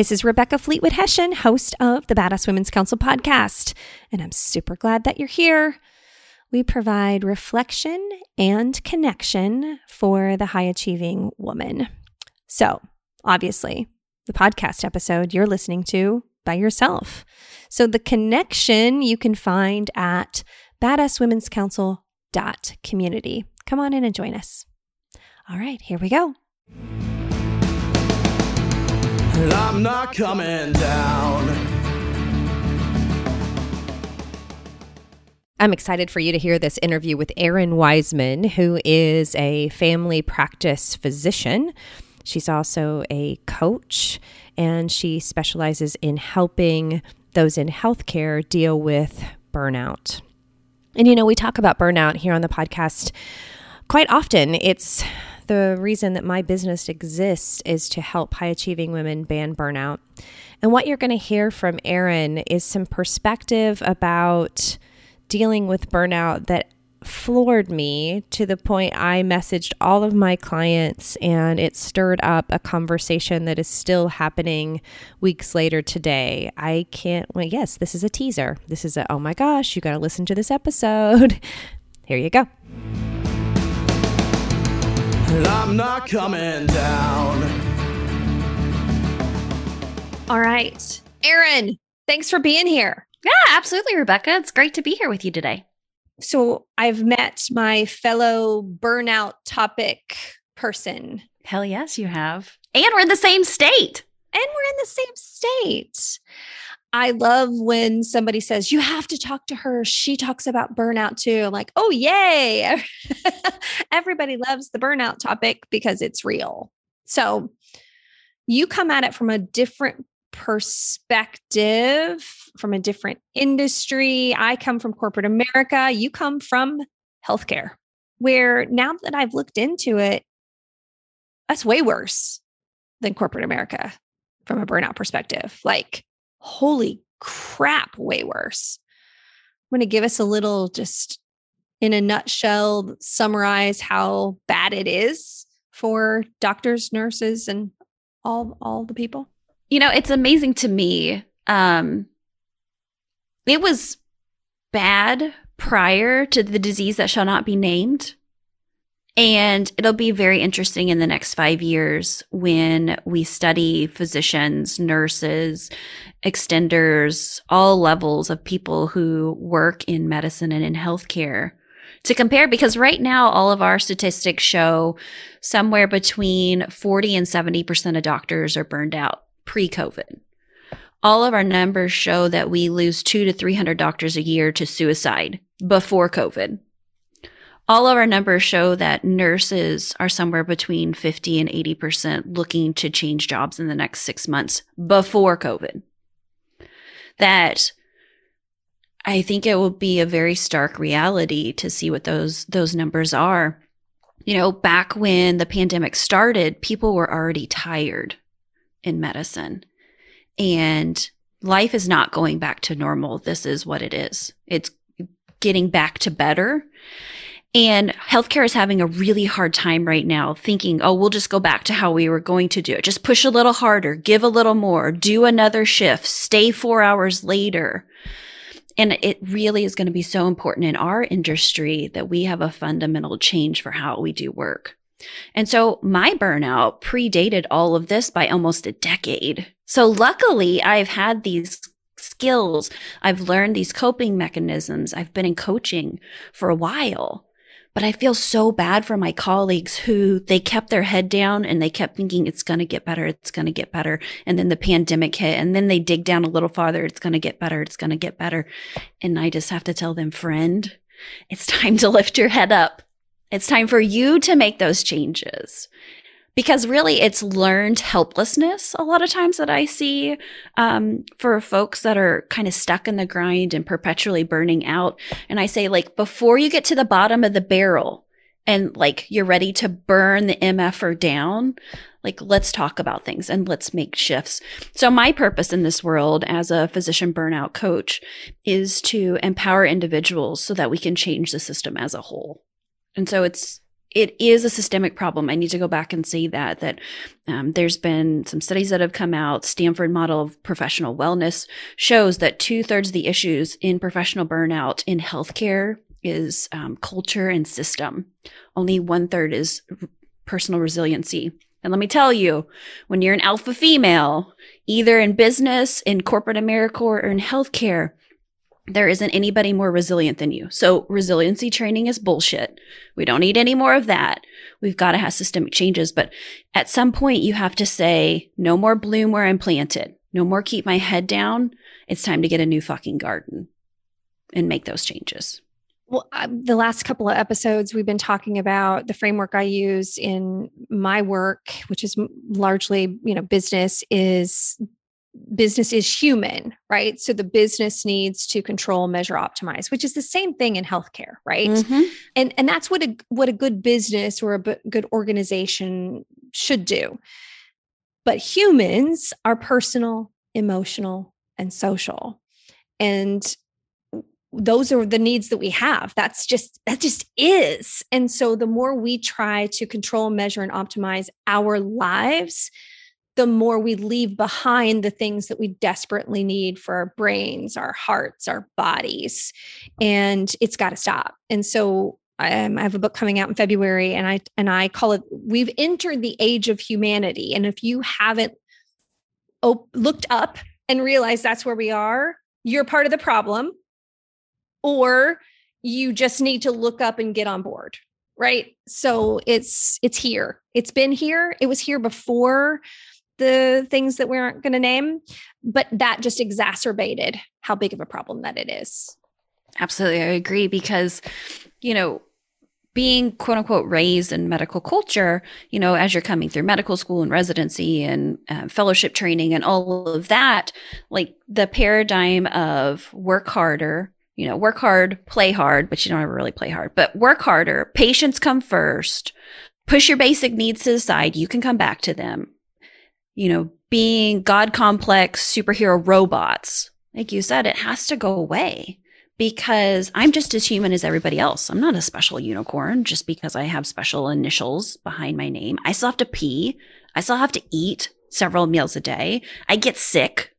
This is Rebecca Fleetwood Hessian, host of the Badass Women's Council podcast, and I'm super glad that you're here. We provide reflection and connection for the high achieving woman. So, obviously, the podcast episode you're listening to by yourself. So, the connection you can find at badasswomenscouncil.community. Come on in and join us. All right, here we go. I'm not coming down. I'm excited for you to hear this interview with Errin Weisman, who is a family practice physician. She's also a coach and she specializes in helping those in healthcare deal with burnout. And you know, we talk about burnout here on the podcast quite often. It's the reason that my business exists is to help high achieving women ban burnout. And what you're going to hear from Errin is some perspective about dealing with burnout that floored me to the point I messaged all of my clients and it stirred up a conversation that is still happening weeks later today. I can't, well, yes, this is a teaser. This is a, oh my gosh, you got to listen to this episode. Here you go. I'm not coming down. All right. Errin, thanks for being here. Yeah, absolutely, Rebecca. It's great to be here with you today. So I've met my fellow burnout topic person, Hell yes, you have. And we're in the same state. and we're in the same state. I love when somebody says, You have to talk to her. She talks about burnout too. I'm like, Oh, yay. Everybody loves the burnout topic because it's real. So you come at it from a different perspective, from a different industry. I come from corporate America. You come from healthcare, where now that I've looked into it, that's way worse than corporate America from a burnout perspective. Like, holy crap, way worse. I'm going to give us a little just in a nutshell summarize how bad it is for doctors, nurses, and all all the people. You know, it's amazing to me. Um, it was bad prior to the disease that shall not be named. And it'll be very interesting in the next five years when we study physicians, nurses, extenders, all levels of people who work in medicine and in healthcare to compare because right now all of our statistics show somewhere between 40 and 70% of doctors are burned out pre-COVID. All of our numbers show that we lose 2 to 300 doctors a year to suicide before COVID. All of our numbers show that nurses are somewhere between 50 and 80% looking to change jobs in the next 6 months before COVID. That I think it will be a very stark reality to see what those those numbers are. You know, back when the pandemic started, people were already tired in medicine. And life is not going back to normal. This is what it is. It's getting back to better. And healthcare is having a really hard time right now thinking, oh, we'll just go back to how we were going to do it. Just push a little harder, give a little more, do another shift, stay four hours later. And it really is going to be so important in our industry that we have a fundamental change for how we do work. And so my burnout predated all of this by almost a decade. So luckily, I've had these skills. I've learned these coping mechanisms. I've been in coaching for a while. But I feel so bad for my colleagues who they kept their head down and they kept thinking it's going to get better. It's going to get better. And then the pandemic hit and then they dig down a little farther. It's going to get better. It's going to get better. And I just have to tell them, friend, it's time to lift your head up. It's time for you to make those changes. Because really, it's learned helplessness a lot of times that I see um, for folks that are kind of stuck in the grind and perpetually burning out. And I say, like, before you get to the bottom of the barrel, and like you're ready to burn the MFer down, like let's talk about things and let's make shifts. So my purpose in this world as a physician burnout coach is to empower individuals so that we can change the system as a whole. And so it's it is a systemic problem. I need to go back and say that that um, there's been some studies that have come out. Stanford model of professional wellness shows that two thirds of the issues in professional burnout in healthcare is um, culture and system. Only one third is personal resiliency. And let me tell you, when you're an alpha female, either in business, in corporate America, or in healthcare, there isn't anybody more resilient than you. So resiliency training is bullshit. We don't need any more of that. We've got to have systemic changes. But at some point you have to say, no more bloom where I'm planted. No more keep my head down. It's time to get a new fucking garden and make those changes. Well, uh, the last couple of episodes, we've been talking about the framework I use in my work, which is largely, you know, business is business is human, right? So the business needs to control, measure, optimize, which is the same thing in healthcare, right? Mm-hmm. And and that's what a what a good business or a good organization should do. But humans are personal, emotional, and social. And those are the needs that we have that's just that just is and so the more we try to control measure and optimize our lives the more we leave behind the things that we desperately need for our brains our hearts our bodies and it's got to stop. And so um, I have a book coming out in February, and I and I call it "We've Entered the Age of Humanity." And if you haven't op- looked up and realized that's where we are, you're part of the problem or you just need to look up and get on board right? So it's it's here. It's been here. It was here before the things that we aren't going to name but that just exacerbated how big of a problem that it is absolutely i agree because you know being quote unquote raised in medical culture, you know, as you're coming through medical school and residency and uh, fellowship training and all of that, like the paradigm of work harder, you know, work hard, play hard, but you don't ever really play hard. But work harder, patients come first. Push your basic needs to the side. You can come back to them. You know, being God complex superhero robots, like you said, it has to go away because I'm just as human as everybody else. I'm not a special unicorn just because I have special initials behind my name. I still have to pee. I still have to eat several meals a day. I get sick.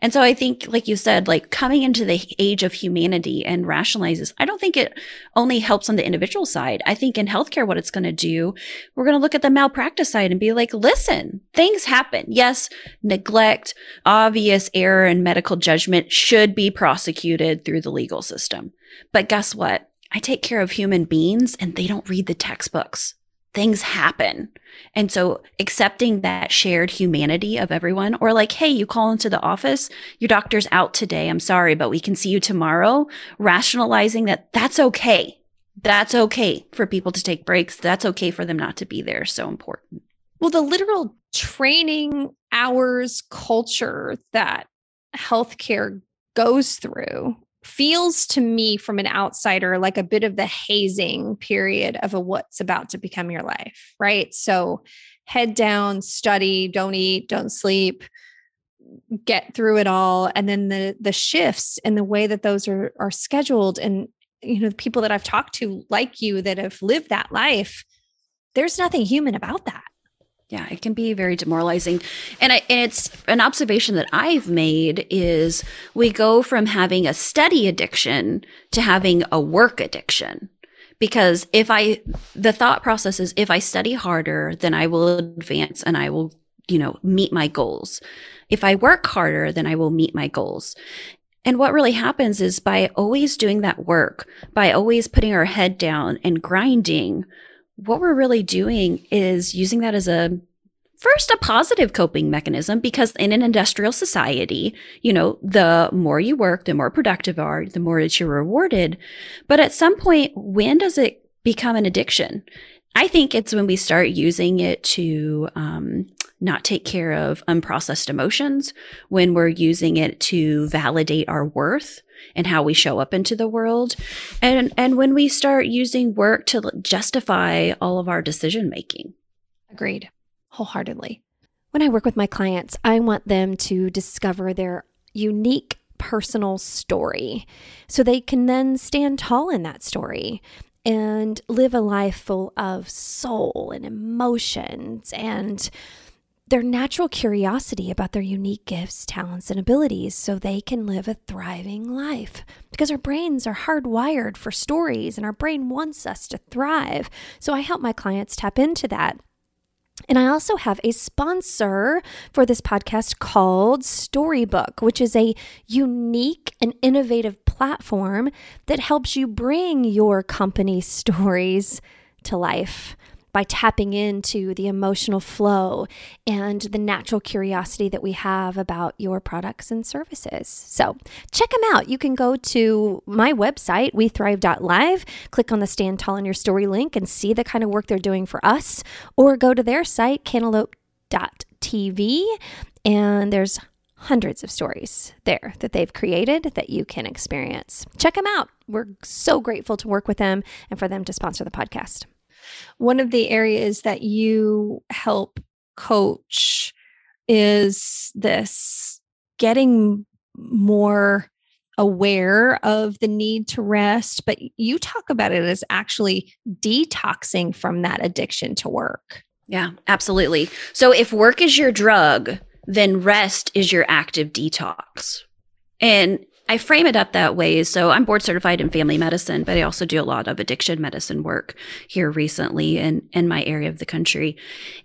And so I think, like you said, like coming into the age of humanity and rationalizes, I don't think it only helps on the individual side. I think in healthcare, what it's going to do, we're going to look at the malpractice side and be like, listen, things happen. Yes, neglect, obvious error in medical judgment should be prosecuted through the legal system. But guess what? I take care of human beings and they don't read the textbooks things happen. And so accepting that shared humanity of everyone, or like, hey, you call into the office, your doctor's out today. I'm sorry, but we can see you tomorrow. Rationalizing that that's okay. That's okay for people to take breaks. That's okay for them not to be there. So important. Well, the literal training hours culture that healthcare goes through feels to me from an outsider like a bit of the hazing period of a what's about to become your life, right? So head down, study, don't eat, don't sleep, get through it all and then the the shifts and the way that those are are scheduled and you know the people that I've talked to like you that have lived that life there's nothing human about that yeah, it can be very demoralizing. And, I, and it's an observation that I've made is we go from having a study addiction to having a work addiction. Because if I, the thought process is if I study harder, then I will advance and I will, you know, meet my goals. If I work harder, then I will meet my goals. And what really happens is by always doing that work, by always putting our head down and grinding, what we're really doing is using that as a first a positive coping mechanism because in an industrial society, you know, the more you work, the more productive are, the more that you're rewarded. But at some point, when does it become an addiction? I think it's when we start using it to um, not take care of unprocessed emotions, when we're using it to validate our worth, and how we show up into the world. And and when we start using work to justify all of our decision making. Agreed. Wholeheartedly. When I work with my clients, I want them to discover their unique personal story so they can then stand tall in that story and live a life full of soul and emotions and their natural curiosity about their unique gifts, talents, and abilities so they can live a thriving life. Because our brains are hardwired for stories and our brain wants us to thrive. So I help my clients tap into that. And I also have a sponsor for this podcast called Storybook, which is a unique and innovative platform that helps you bring your company stories to life by tapping into the emotional flow and the natural curiosity that we have about your products and services. So check them out. You can go to my website, wethrive.live, click on the Stand Tall in Your Story link and see the kind of work they're doing for us, or go to their site, cantaloupe.tv, and there's hundreds of stories there that they've created that you can experience. Check them out. We're so grateful to work with them and for them to sponsor the podcast. One of the areas that you help coach is this getting more aware of the need to rest, but you talk about it as actually detoxing from that addiction to work. Yeah, absolutely. So if work is your drug, then rest is your active detox. And I frame it up that way. So I'm board certified in family medicine, but I also do a lot of addiction medicine work here recently in, in my area of the country.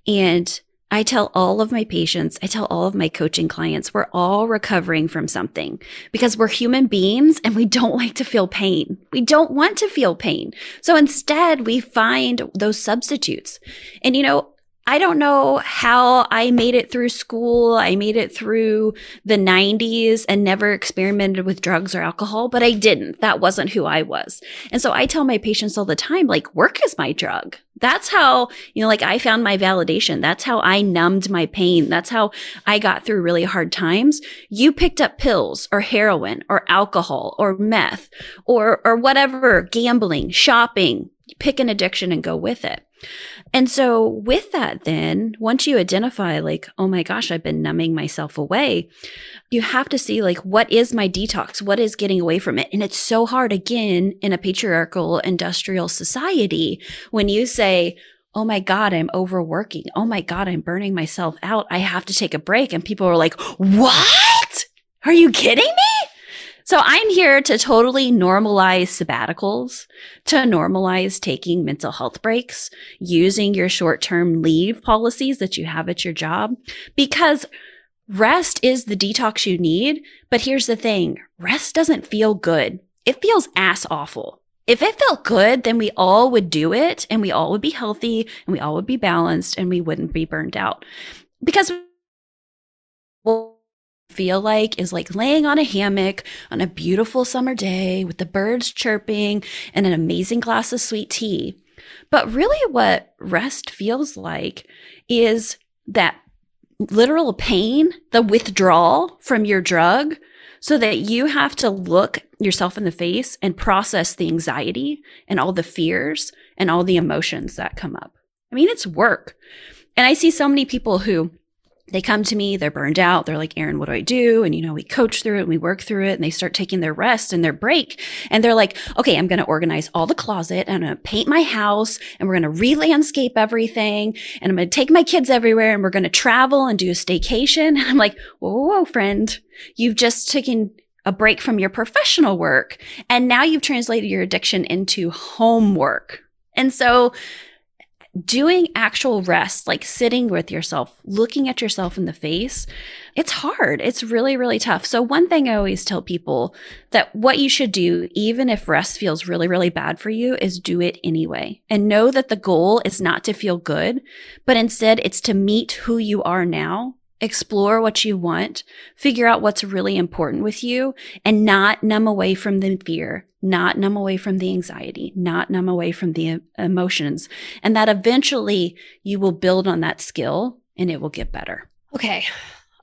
And I tell all of my patients, I tell all of my coaching clients, we're all recovering from something because we're human beings and we don't like to feel pain. We don't want to feel pain. So instead, we find those substitutes. And you know, I don't know how I made it through school. I made it through the 90s and never experimented with drugs or alcohol, but I didn't. That wasn't who I was. And so I tell my patients all the time, like, work is my drug. That's how, you know, like I found my validation. That's how I numbed my pain. That's how I got through really hard times. You picked up pills or heroin or alcohol or meth or, or whatever, gambling, shopping, pick an addiction and go with it. And so, with that, then once you identify, like, oh my gosh, I've been numbing myself away, you have to see, like, what is my detox? What is getting away from it? And it's so hard, again, in a patriarchal industrial society when you say, oh my God, I'm overworking. Oh my God, I'm burning myself out. I have to take a break. And people are like, what? Are you kidding me? So I'm here to totally normalize sabbaticals, to normalize taking mental health breaks, using your short term leave policies that you have at your job, because rest is the detox you need. But here's the thing rest doesn't feel good. It feels ass awful. If it felt good, then we all would do it and we all would be healthy and we all would be balanced and we wouldn't be burned out. Because feel like is like laying on a hammock on a beautiful summer day with the birds chirping and an amazing glass of sweet tea. But really, what rest feels like is that literal pain, the withdrawal from your drug, so that you have to look yourself in the face and process the anxiety and all the fears and all the emotions that come up. I mean, it's work. And I see so many people who they come to me, they're burned out. They're like, Errin, what do I do? And, you know, we coach through it and we work through it and they start taking their rest and their break. And they're like, okay, I'm going to organize all the closet and I'm going to paint my house and we're going to re-landscape everything. And I'm going to take my kids everywhere and we're going to travel and do a staycation. And I'm like, whoa, whoa, whoa, friend, you've just taken a break from your professional work. And now you've translated your addiction into homework. And so doing actual rest, like sitting with yourself, looking at yourself in the face, it's hard. It's really, really tough. So, one thing I always tell people that what you should do, even if rest feels really, really bad for you, is do it anyway. And know that the goal is not to feel good, but instead it's to meet who you are now explore what you want, figure out what's really important with you, and not numb away from the fear, not numb away from the anxiety, not numb away from the emotions. And that eventually you will build on that skill and it will get better. Okay.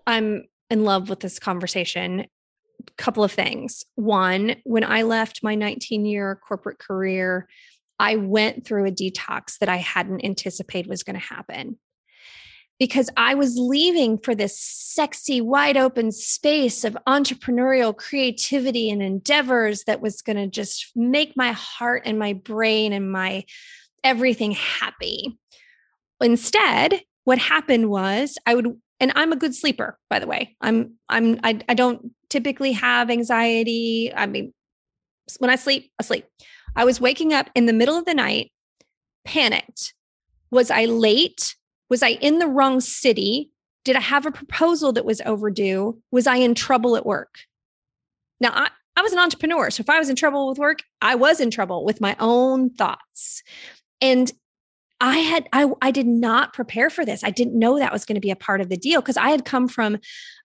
I'm in love with this conversation. couple of things. One, when I left my 19 year corporate career, I went through a detox that I hadn't anticipated was going to happen because I was leaving for this sexy, wide open space of entrepreneurial creativity and endeavors that was going to just make my heart and my brain and my everything happy. Instead, what happened was I would and I'm a good sleeper, by the way. I'm I'm I, I don't typically have anxiety. I mean, when I sleep, I sleep. I was waking up in the middle of the night, panicked. Was I late? Was I in the wrong city? Did I have a proposal that was overdue? Was I in trouble at work? Now, I, I was an entrepreneur. So if I was in trouble with work, I was in trouble with my own thoughts. And I had I I did not prepare for this. I didn't know that was going to be a part of the deal because I had come from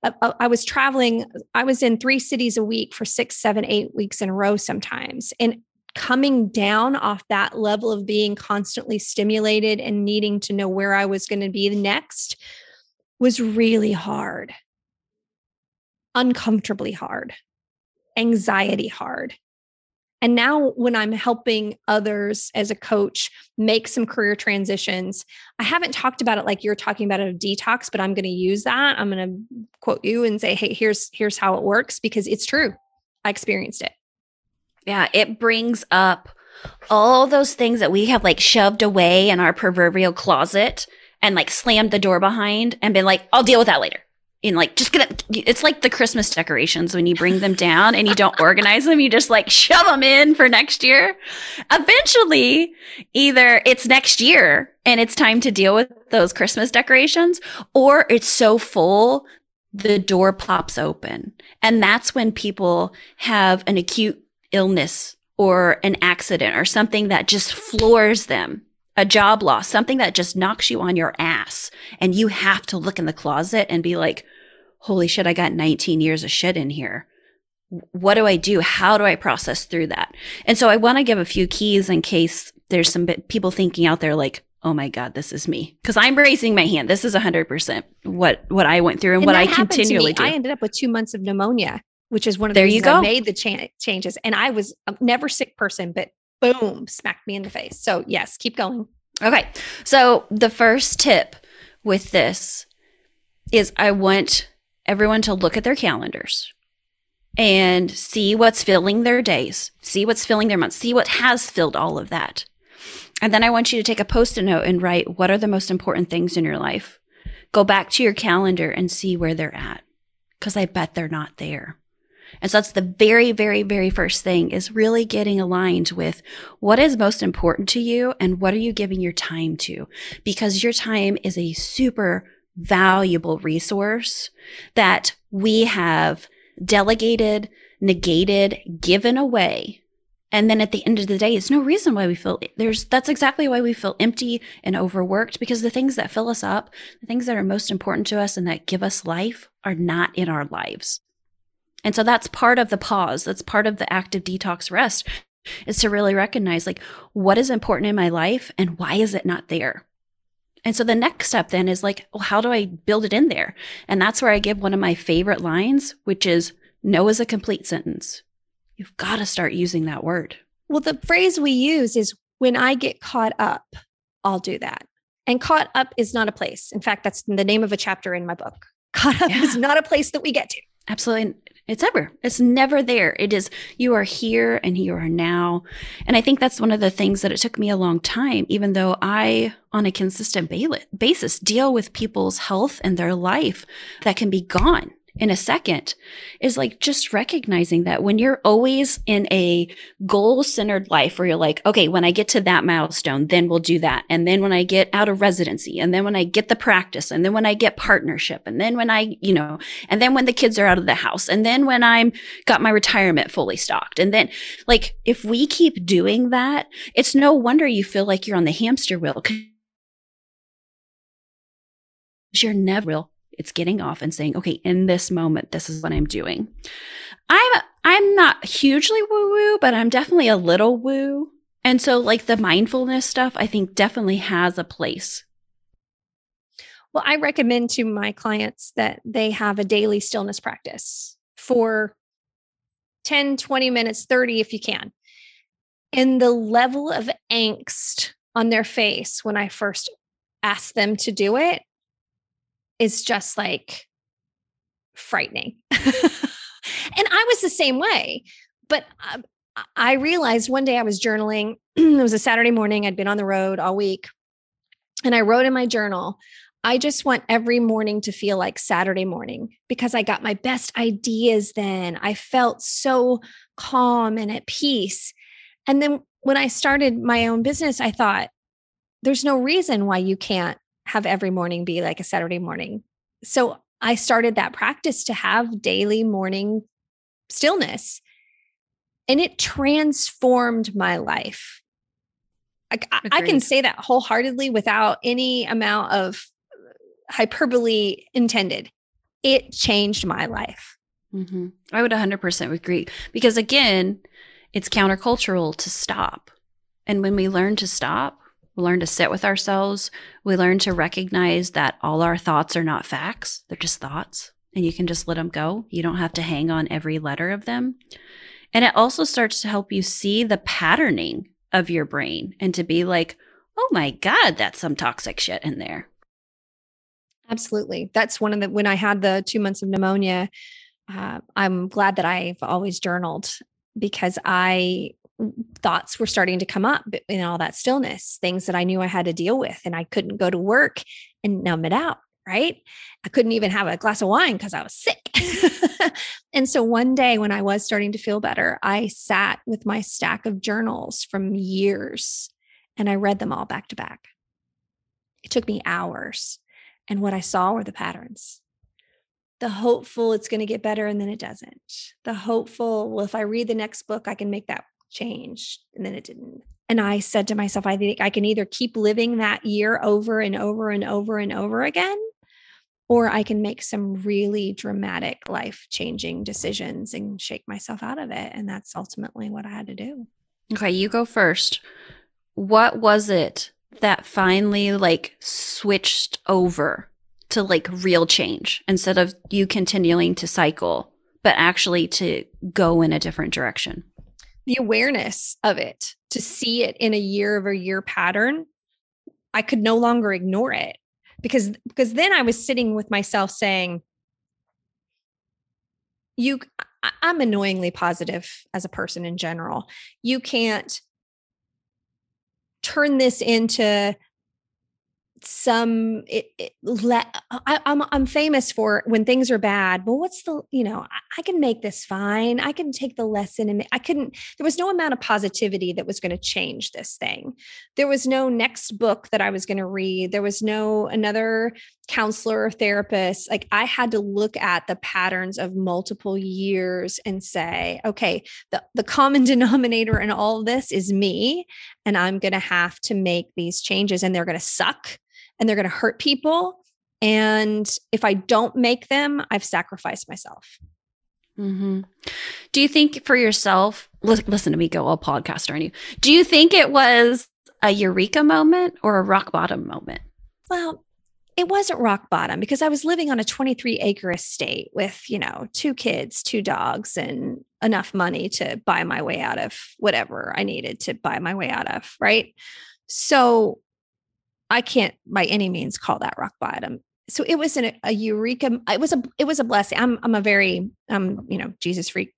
a, a, I was traveling. I was in three cities a week for six, seven, eight weeks in a row sometimes, and coming down off that level of being constantly stimulated and needing to know where I was going to be next was really hard, uncomfortably hard, anxiety hard. And now, when I'm helping others as a coach make some career transitions, I haven't talked about it like you're talking about a detox, but I'm going to use that. I'm going to quote you and say, "Hey, here's here's how it works," because it's true. I experienced it. Yeah, it brings up all those things that we have like shoved away in our proverbial closet and like slammed the door behind and been like, I'll deal with that later. And like, just it. It's like the Christmas decorations when you bring them down and you don't organize them, you just like shove them in for next year. Eventually, either it's next year and it's time to deal with those Christmas decorations, or it's so full the door pops open. And that's when people have an acute illness or an accident or something that just floors them, a job loss, something that just knocks you on your ass. And you have to look in the closet and be like, holy shit, I got 19 years of shit in here. What do I do? How do I process through that? And so I want to give a few keys in case there's some people thinking out there like, oh my god this is me because i'm raising my hand this is 100% what what i went through and, and what i continually do i ended up with two months of pneumonia which is one of the there you go. I made the cha- changes. And I was a never sick person, but boom, smacked me in the face. So yes, keep going. Okay. So the first tip with this is I want everyone to look at their calendars and see what's filling their days, see what's filling their months, see what has filled all of that. And then I want you to take a post it note and write what are the most important things in your life. Go back to your calendar and see where they're at because I bet they're not there. And so that's the very, very, very first thing is really getting aligned with what is most important to you and what are you giving your time to? Because your time is a super valuable resource that we have delegated, negated, given away. And then at the end of the day, it's no reason why we feel there's that's exactly why we feel empty and overworked because the things that fill us up, the things that are most important to us and that give us life are not in our lives. And so that's part of the pause. That's part of the active detox rest is to really recognize like what is important in my life and why is it not there? And so the next step then is like, well, how do I build it in there? And that's where I give one of my favorite lines, which is no is a complete sentence. You've got to start using that word. Well, the phrase we use is when I get caught up, I'll do that. And caught up is not a place. In fact, that's the name of a chapter in my book. Caught up yeah. is not a place that we get to. Absolutely. It's ever. It's never there. It is, you are here and you are now. And I think that's one of the things that it took me a long time, even though I, on a consistent basis, deal with people's health and their life that can be gone in a second is like just recognizing that when you're always in a goal centered life where you're like, okay, when I get to that milestone, then we'll do that. And then when I get out of residency and then when I get the practice and then when I get partnership and then when I, you know, and then when the kids are out of the house and then when I'm got my retirement fully stocked. And then like if we keep doing that, it's no wonder you feel like you're on the hamster wheel because you're never real it's getting off and saying, okay, in this moment, this is what I'm doing. I'm I'm not hugely woo woo, but I'm definitely a little woo. And so like the mindfulness stuff, I think definitely has a place. Well, I recommend to my clients that they have a daily stillness practice for 10, 20 minutes, 30 if you can. And the level of angst on their face when I first asked them to do it is just like frightening. and I was the same way. But um, I realized one day I was journaling. it was a Saturday morning. I'd been on the road all week. And I wrote in my journal, I just want every morning to feel like Saturday morning because I got my best ideas then. I felt so calm and at peace. And then when I started my own business, I thought, there's no reason why you can't have every morning be like a Saturday morning. So I started that practice to have daily morning stillness. And it transformed my life. I, I can say that wholeheartedly without any amount of hyperbole intended. It changed my life. Mm-hmm. I would 100% agree because, again, it's countercultural to stop. And when we learn to stop, learn to sit with ourselves, we learn to recognize that all our thoughts are not facts, they're just thoughts, and you can just let them go. You don't have to hang on every letter of them. And it also starts to help you see the patterning of your brain and to be like, oh my God, that's some toxic shit in there. Absolutely. That's one of the, when I had the two months of pneumonia, uh, I'm glad that I've always journaled because I thoughts were starting to come up in all that stillness, things that I knew I had to deal with, and I couldn't go to work and numb it out. Right. I couldn't even have a glass of wine because I was sick. and so one day when I was starting to feel better, I sat with my stack of journals from years and I read them all back to back. It took me hours and what I saw were the patterns. The hopeful, it's going to get better, and then it doesn't. The hopeful, well, if I read the next book, I can make that change. And then it didn't. And I said to myself, I think I can either keep living that year over and over and over and over again, or I can make some really dramatic life changing decisions and shake myself out of it. And that's ultimately what I had to do. Okay, you go first. What was it that finally like switched over to like real change instead of you continuing to cycle, but actually to go in a different direction? The awareness of it, to see it in a year over year pattern, I could no longer ignore it because because then I was sitting with myself saying, you I'm annoyingly positive as a person in general. You can't turn this into some it, it let I, am I'm, I'm famous for when things are bad well what's the you know I, I, can make this fine. I can take the lesson and i couldn't there was no amount of positivity that was going to change this thing. There was no next book that i was going to read. There was no another counselor or therapist like i had to look at the patterns of multiple years and say okay the, the common denominator in all of this is me and i'm going to have to make these changes and they're going to suck and they're going to hurt people. And if I don't make them, I've sacrificed myself. Mm-hmm. Do you think for yourself, listen to me go all podcaster on you. Do you think it was a eureka moment or a rock bottom moment? Well, it wasn't rock bottom because I was living on a 23 acre estate with, you know, two kids, two dogs, and enough money to buy my way out of whatever I needed to buy my way out of. Right. So I can't by any means call that rock bottom. So it was an, a eureka. It was a it was a blessing. I'm I'm a very um you know Jesus freak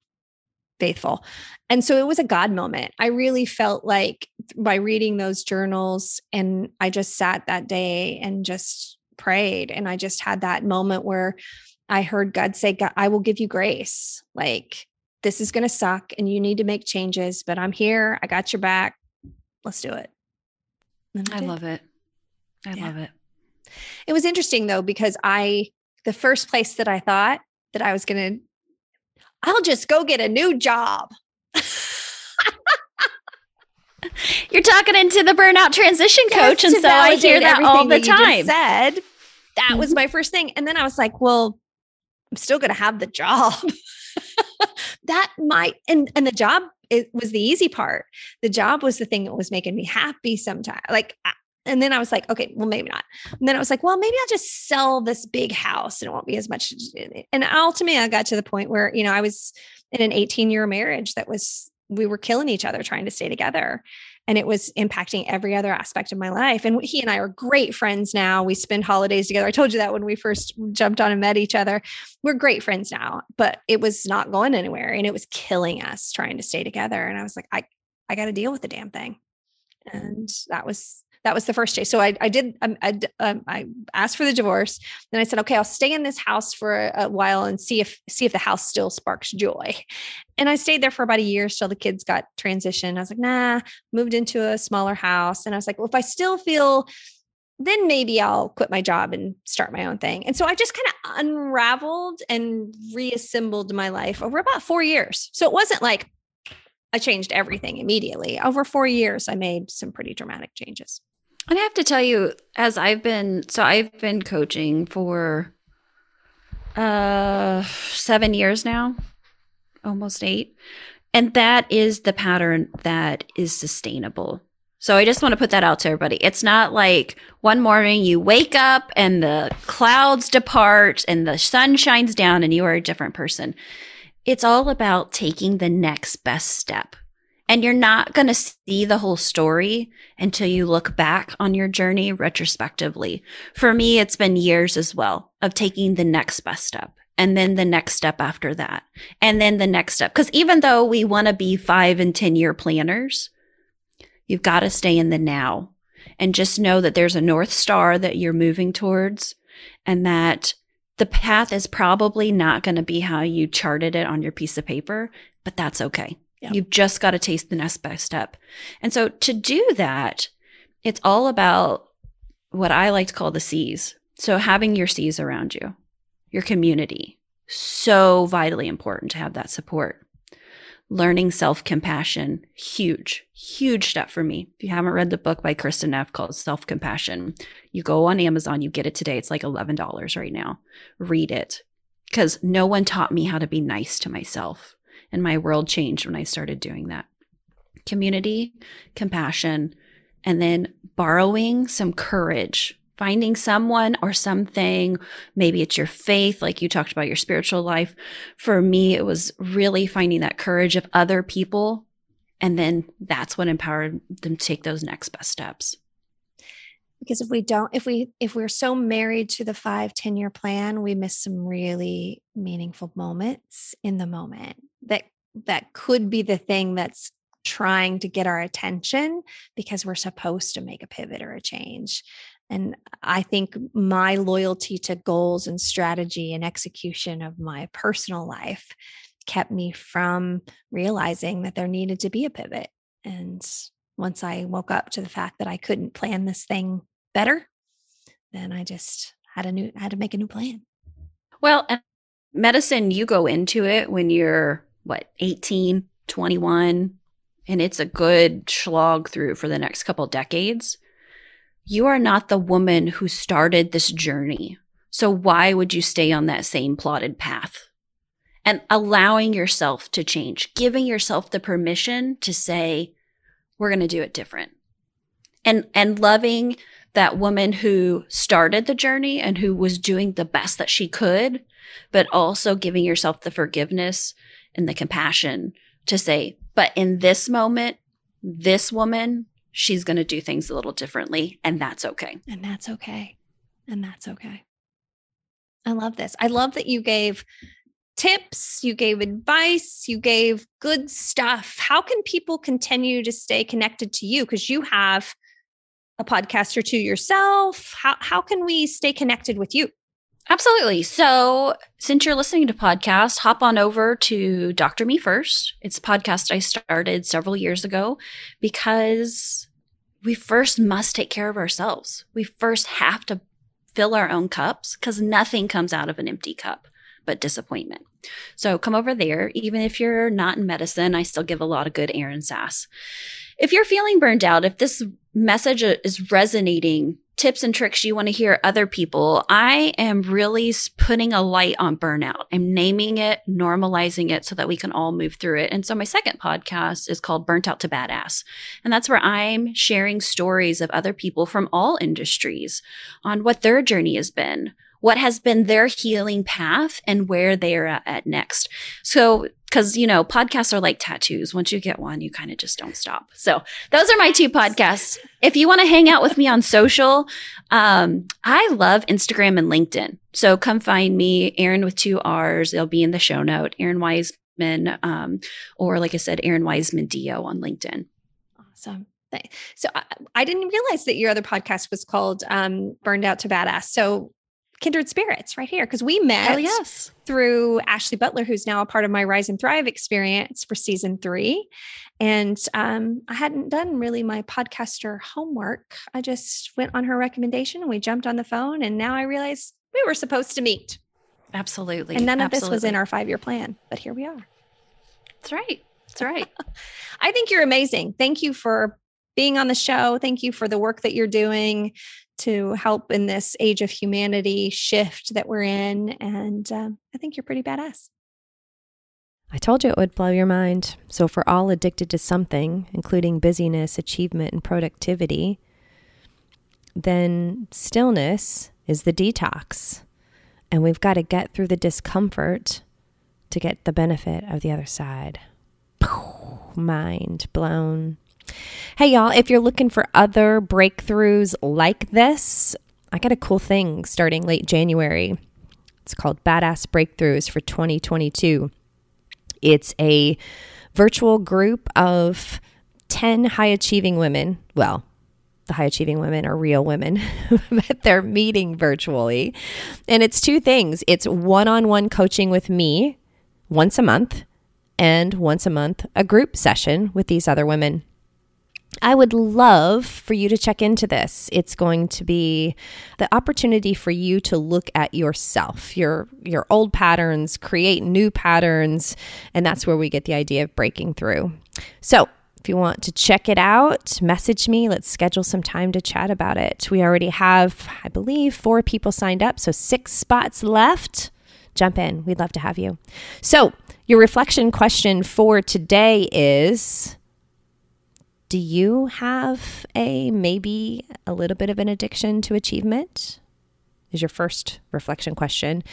faithful. And so it was a God moment. I really felt like by reading those journals and I just sat that day and just prayed and I just had that moment where I heard God say, God, I will give you grace. Like this is going to suck and you need to make changes, but I'm here. I got your back. Let's do it. I love it. I yeah. love it. It was interesting though, because I, the first place that I thought that I was going to, I'll just go get a new job. You're talking into the burnout transition coach. and so I hear that all the that time. said that mm-hmm. was my first thing. And then I was like, well, I'm still going to have the job. that might, and, and the job it was the easy part. The job was the thing that was making me happy sometimes. Like and then I was like, okay, well, maybe not. And then I was like, well, maybe I'll just sell this big house and it won't be as much. And ultimately, I got to the point where, you know, I was in an 18 year marriage that was we were killing each other trying to stay together and it was impacting every other aspect of my life and he and i are great friends now we spend holidays together. I told you that when we first jumped on and met each other. We're great friends now but it was not going anywhere and it was killing us trying to stay together and i was like i i got to deal with the damn thing. Mm-hmm. And that was that was the first day. So I, I did, um, I, um, I asked for the divorce. Then I said, okay, I'll stay in this house for a, while and see if, see if the house still sparks joy. And I stayed there for about a year till the kids got transitioned. I was like, nah, moved into a smaller house. And I was like, well, if I still feel, then maybe I'll quit my job and start my own thing. And so I just kind of unraveled and reassembled my life over about four years. So it wasn't like I changed everything immediately. Over four years, I made some pretty dramatic changes. And I have to tell you, as I've been, so I've been coaching for uh seven years now, almost eight. And that is the pattern that is sustainable. So I just want to put that out to everybody. It's not like one morning you wake up and the clouds depart and the sun shines down and you are a different person. It's all about taking the next best step. And you're not going to see the whole story until you look back on your journey retrospectively. For me, it's been years as well of taking the next best step and then the next step after that. And then the next step. Because even though we want to be five and 10 year planners, you've got to stay in the now and just know that there's a North Star that you're moving towards and that the path is probably not going to be how you charted it on your piece of paper, but that's okay. Yeah. You've just got to taste the next best step. And so to do that, it's all about what I like to call the C's. So having your C's around you, your community, so vitally important to have that support. Learning self compassion, huge, huge step for me. If you haven't read the book by Kristin Neff called Self Compassion, you go on Amazon, you get it today. It's like $11 right now. Read it because no one taught me how to be nice to myself and my world changed when I started doing that. Community, compassion, and then borrowing some courage, finding someone or something. Maybe it's your faith, like you talked about your spiritual life. For me, it was really finding that courage of other people. And then that's what empowered them to take those next best steps because if we don't if we if we're so married to the five ten year plan we miss some really meaningful moments in the moment that that could be the thing that's trying to get our attention because we're supposed to make a pivot or a change and i think my loyalty to goals and strategy and execution of my personal life kept me from realizing that there needed to be a pivot and once I woke up to the fact that I couldn't plan this thing better, then I just had a new had to make a new plan. Well, medicine you go into it when you're what 18, 21 and it's a good slog through for the next couple decades. You are not the woman who started this journey. So why would you stay on that same plotted path? And allowing yourself to change, giving yourself the permission to say, we're going to do it different. And and loving that woman who started the journey and who was doing the best that she could, but also giving yourself the forgiveness and the compassion to say, but in this moment, this woman, she's going to do things a little differently, and that's okay. And that's okay. And that's okay. I love this. I love that you gave tips, you gave advice, you gave good stuff. How can people continue to stay connected to you? Because you have a podcast or two yourself. How, how can we stay connected with you? Absolutely. So, since you're listening to podcasts, hop on over to Dr. Me First. It's a podcast I started several years ago because we first must take care of ourselves. We first have to fill our own cups because nothing comes out of an empty cup but disappointment. So come over there. Even if you're not in medicine, I still give a lot of good Errin sass. If you're feeling burned out, if this message is resonating, tips and tricks you want to hear other people, I am really putting a light on burnout. I'm naming it, normalizing it so that we can all move through it. And so my second podcast is called Burnt Out to Badass. And that's where I'm sharing stories of other people from all industries on what their journey has been, what has been their healing path and where they are at, next. So, because, you know, podcasts are like tattoos. Once you get one, you kind of just don't stop. So, those are my two podcasts. If you want to hang out with me on social, um, I love Instagram and LinkedIn. So, come find me, Errin with two R's. They'll be in the show note, Errin Weisman, um, or like I said, Errin Weisman DO on LinkedIn. Awesome. So I, I, didn't realize that your other podcast was called um, Burned Out to Badass. So kindred spirits right here because we met yes. through Ashley Butler, who's now a part of my Rise and Thrive experience for season three. And um, I hadn't done really my podcaster homework. I just went on her recommendation and we jumped on the phone. And now I realize we were supposed to meet. Absolutely. And none of Absolutely. this was in our five year plan, but here we are. That's right. That's right. I think you're amazing. Thank you for being on the show. Thank you for the work that you're doing to help in this age of humanity shift that we're in. And um, I think you're pretty badass. I told you it would blow your mind. So, we're all addicted to something, including busyness, achievement, and productivity, then stillness is the detox. And we've got to get through the discomfort to get the benefit of the other side. Mind blown. Hey, y'all, if you're looking for other breakthroughs like this, I got a cool thing starting late January. It's called Badass Breakthroughs for 2022. It's a virtual group of 10 high achieving women. Well, the high achieving women are real women, but they're meeting virtually. And it's two things it's one on one coaching with me once a month, and once a month, a group session with these other women. I would love for you to check into this. It's going to be the opportunity for you to look at yourself, your your old patterns, create new patterns, and that's where we get the idea of breaking through. So, if you want to check it out, message me. Let's schedule some time to chat about it. We already have, I believe, four people signed up, so six spots left. Jump in. We'd love to have you. So, your reflection question for today is do you have a maybe a little bit of an addiction to achievement? Is your first reflection question.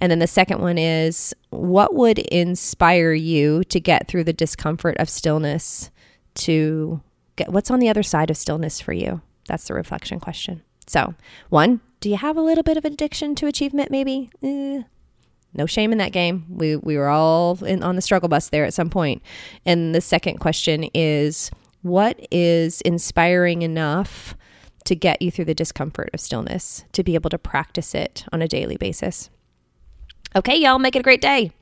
And then the second one is what would inspire you to get through the discomfort of stillness to get what's on the other side of stillness for you? That's the reflection question. So, one, do you have a little bit of addiction to achievement maybe? Eh, no shame in that game. We we were all in, on the struggle bus there at some point. And the second question is what is inspiring enough to get you through the discomfort of stillness, to be able to practice it on a daily basis? Okay, y'all, make it a great day.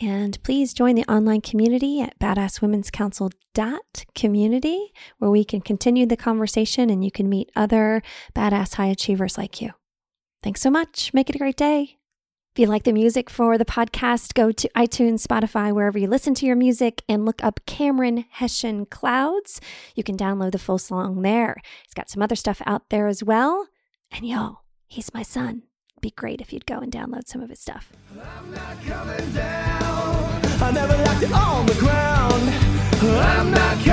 And please join the online community at badasswomen'scouncil.community, where we can continue the conversation and you can meet other badass high achievers like you. Thanks so much. Make it a great day. If you like the music for the podcast, go to iTunes, Spotify, wherever you listen to your music, and look up Cameron Hession Clouds. You can download the full song there. He's got some other stuff out there as well. And yo, he's my son. It'd be great if you'd go and download some of his stuff. I'm not coming down. I never liked it on the ground. I'm not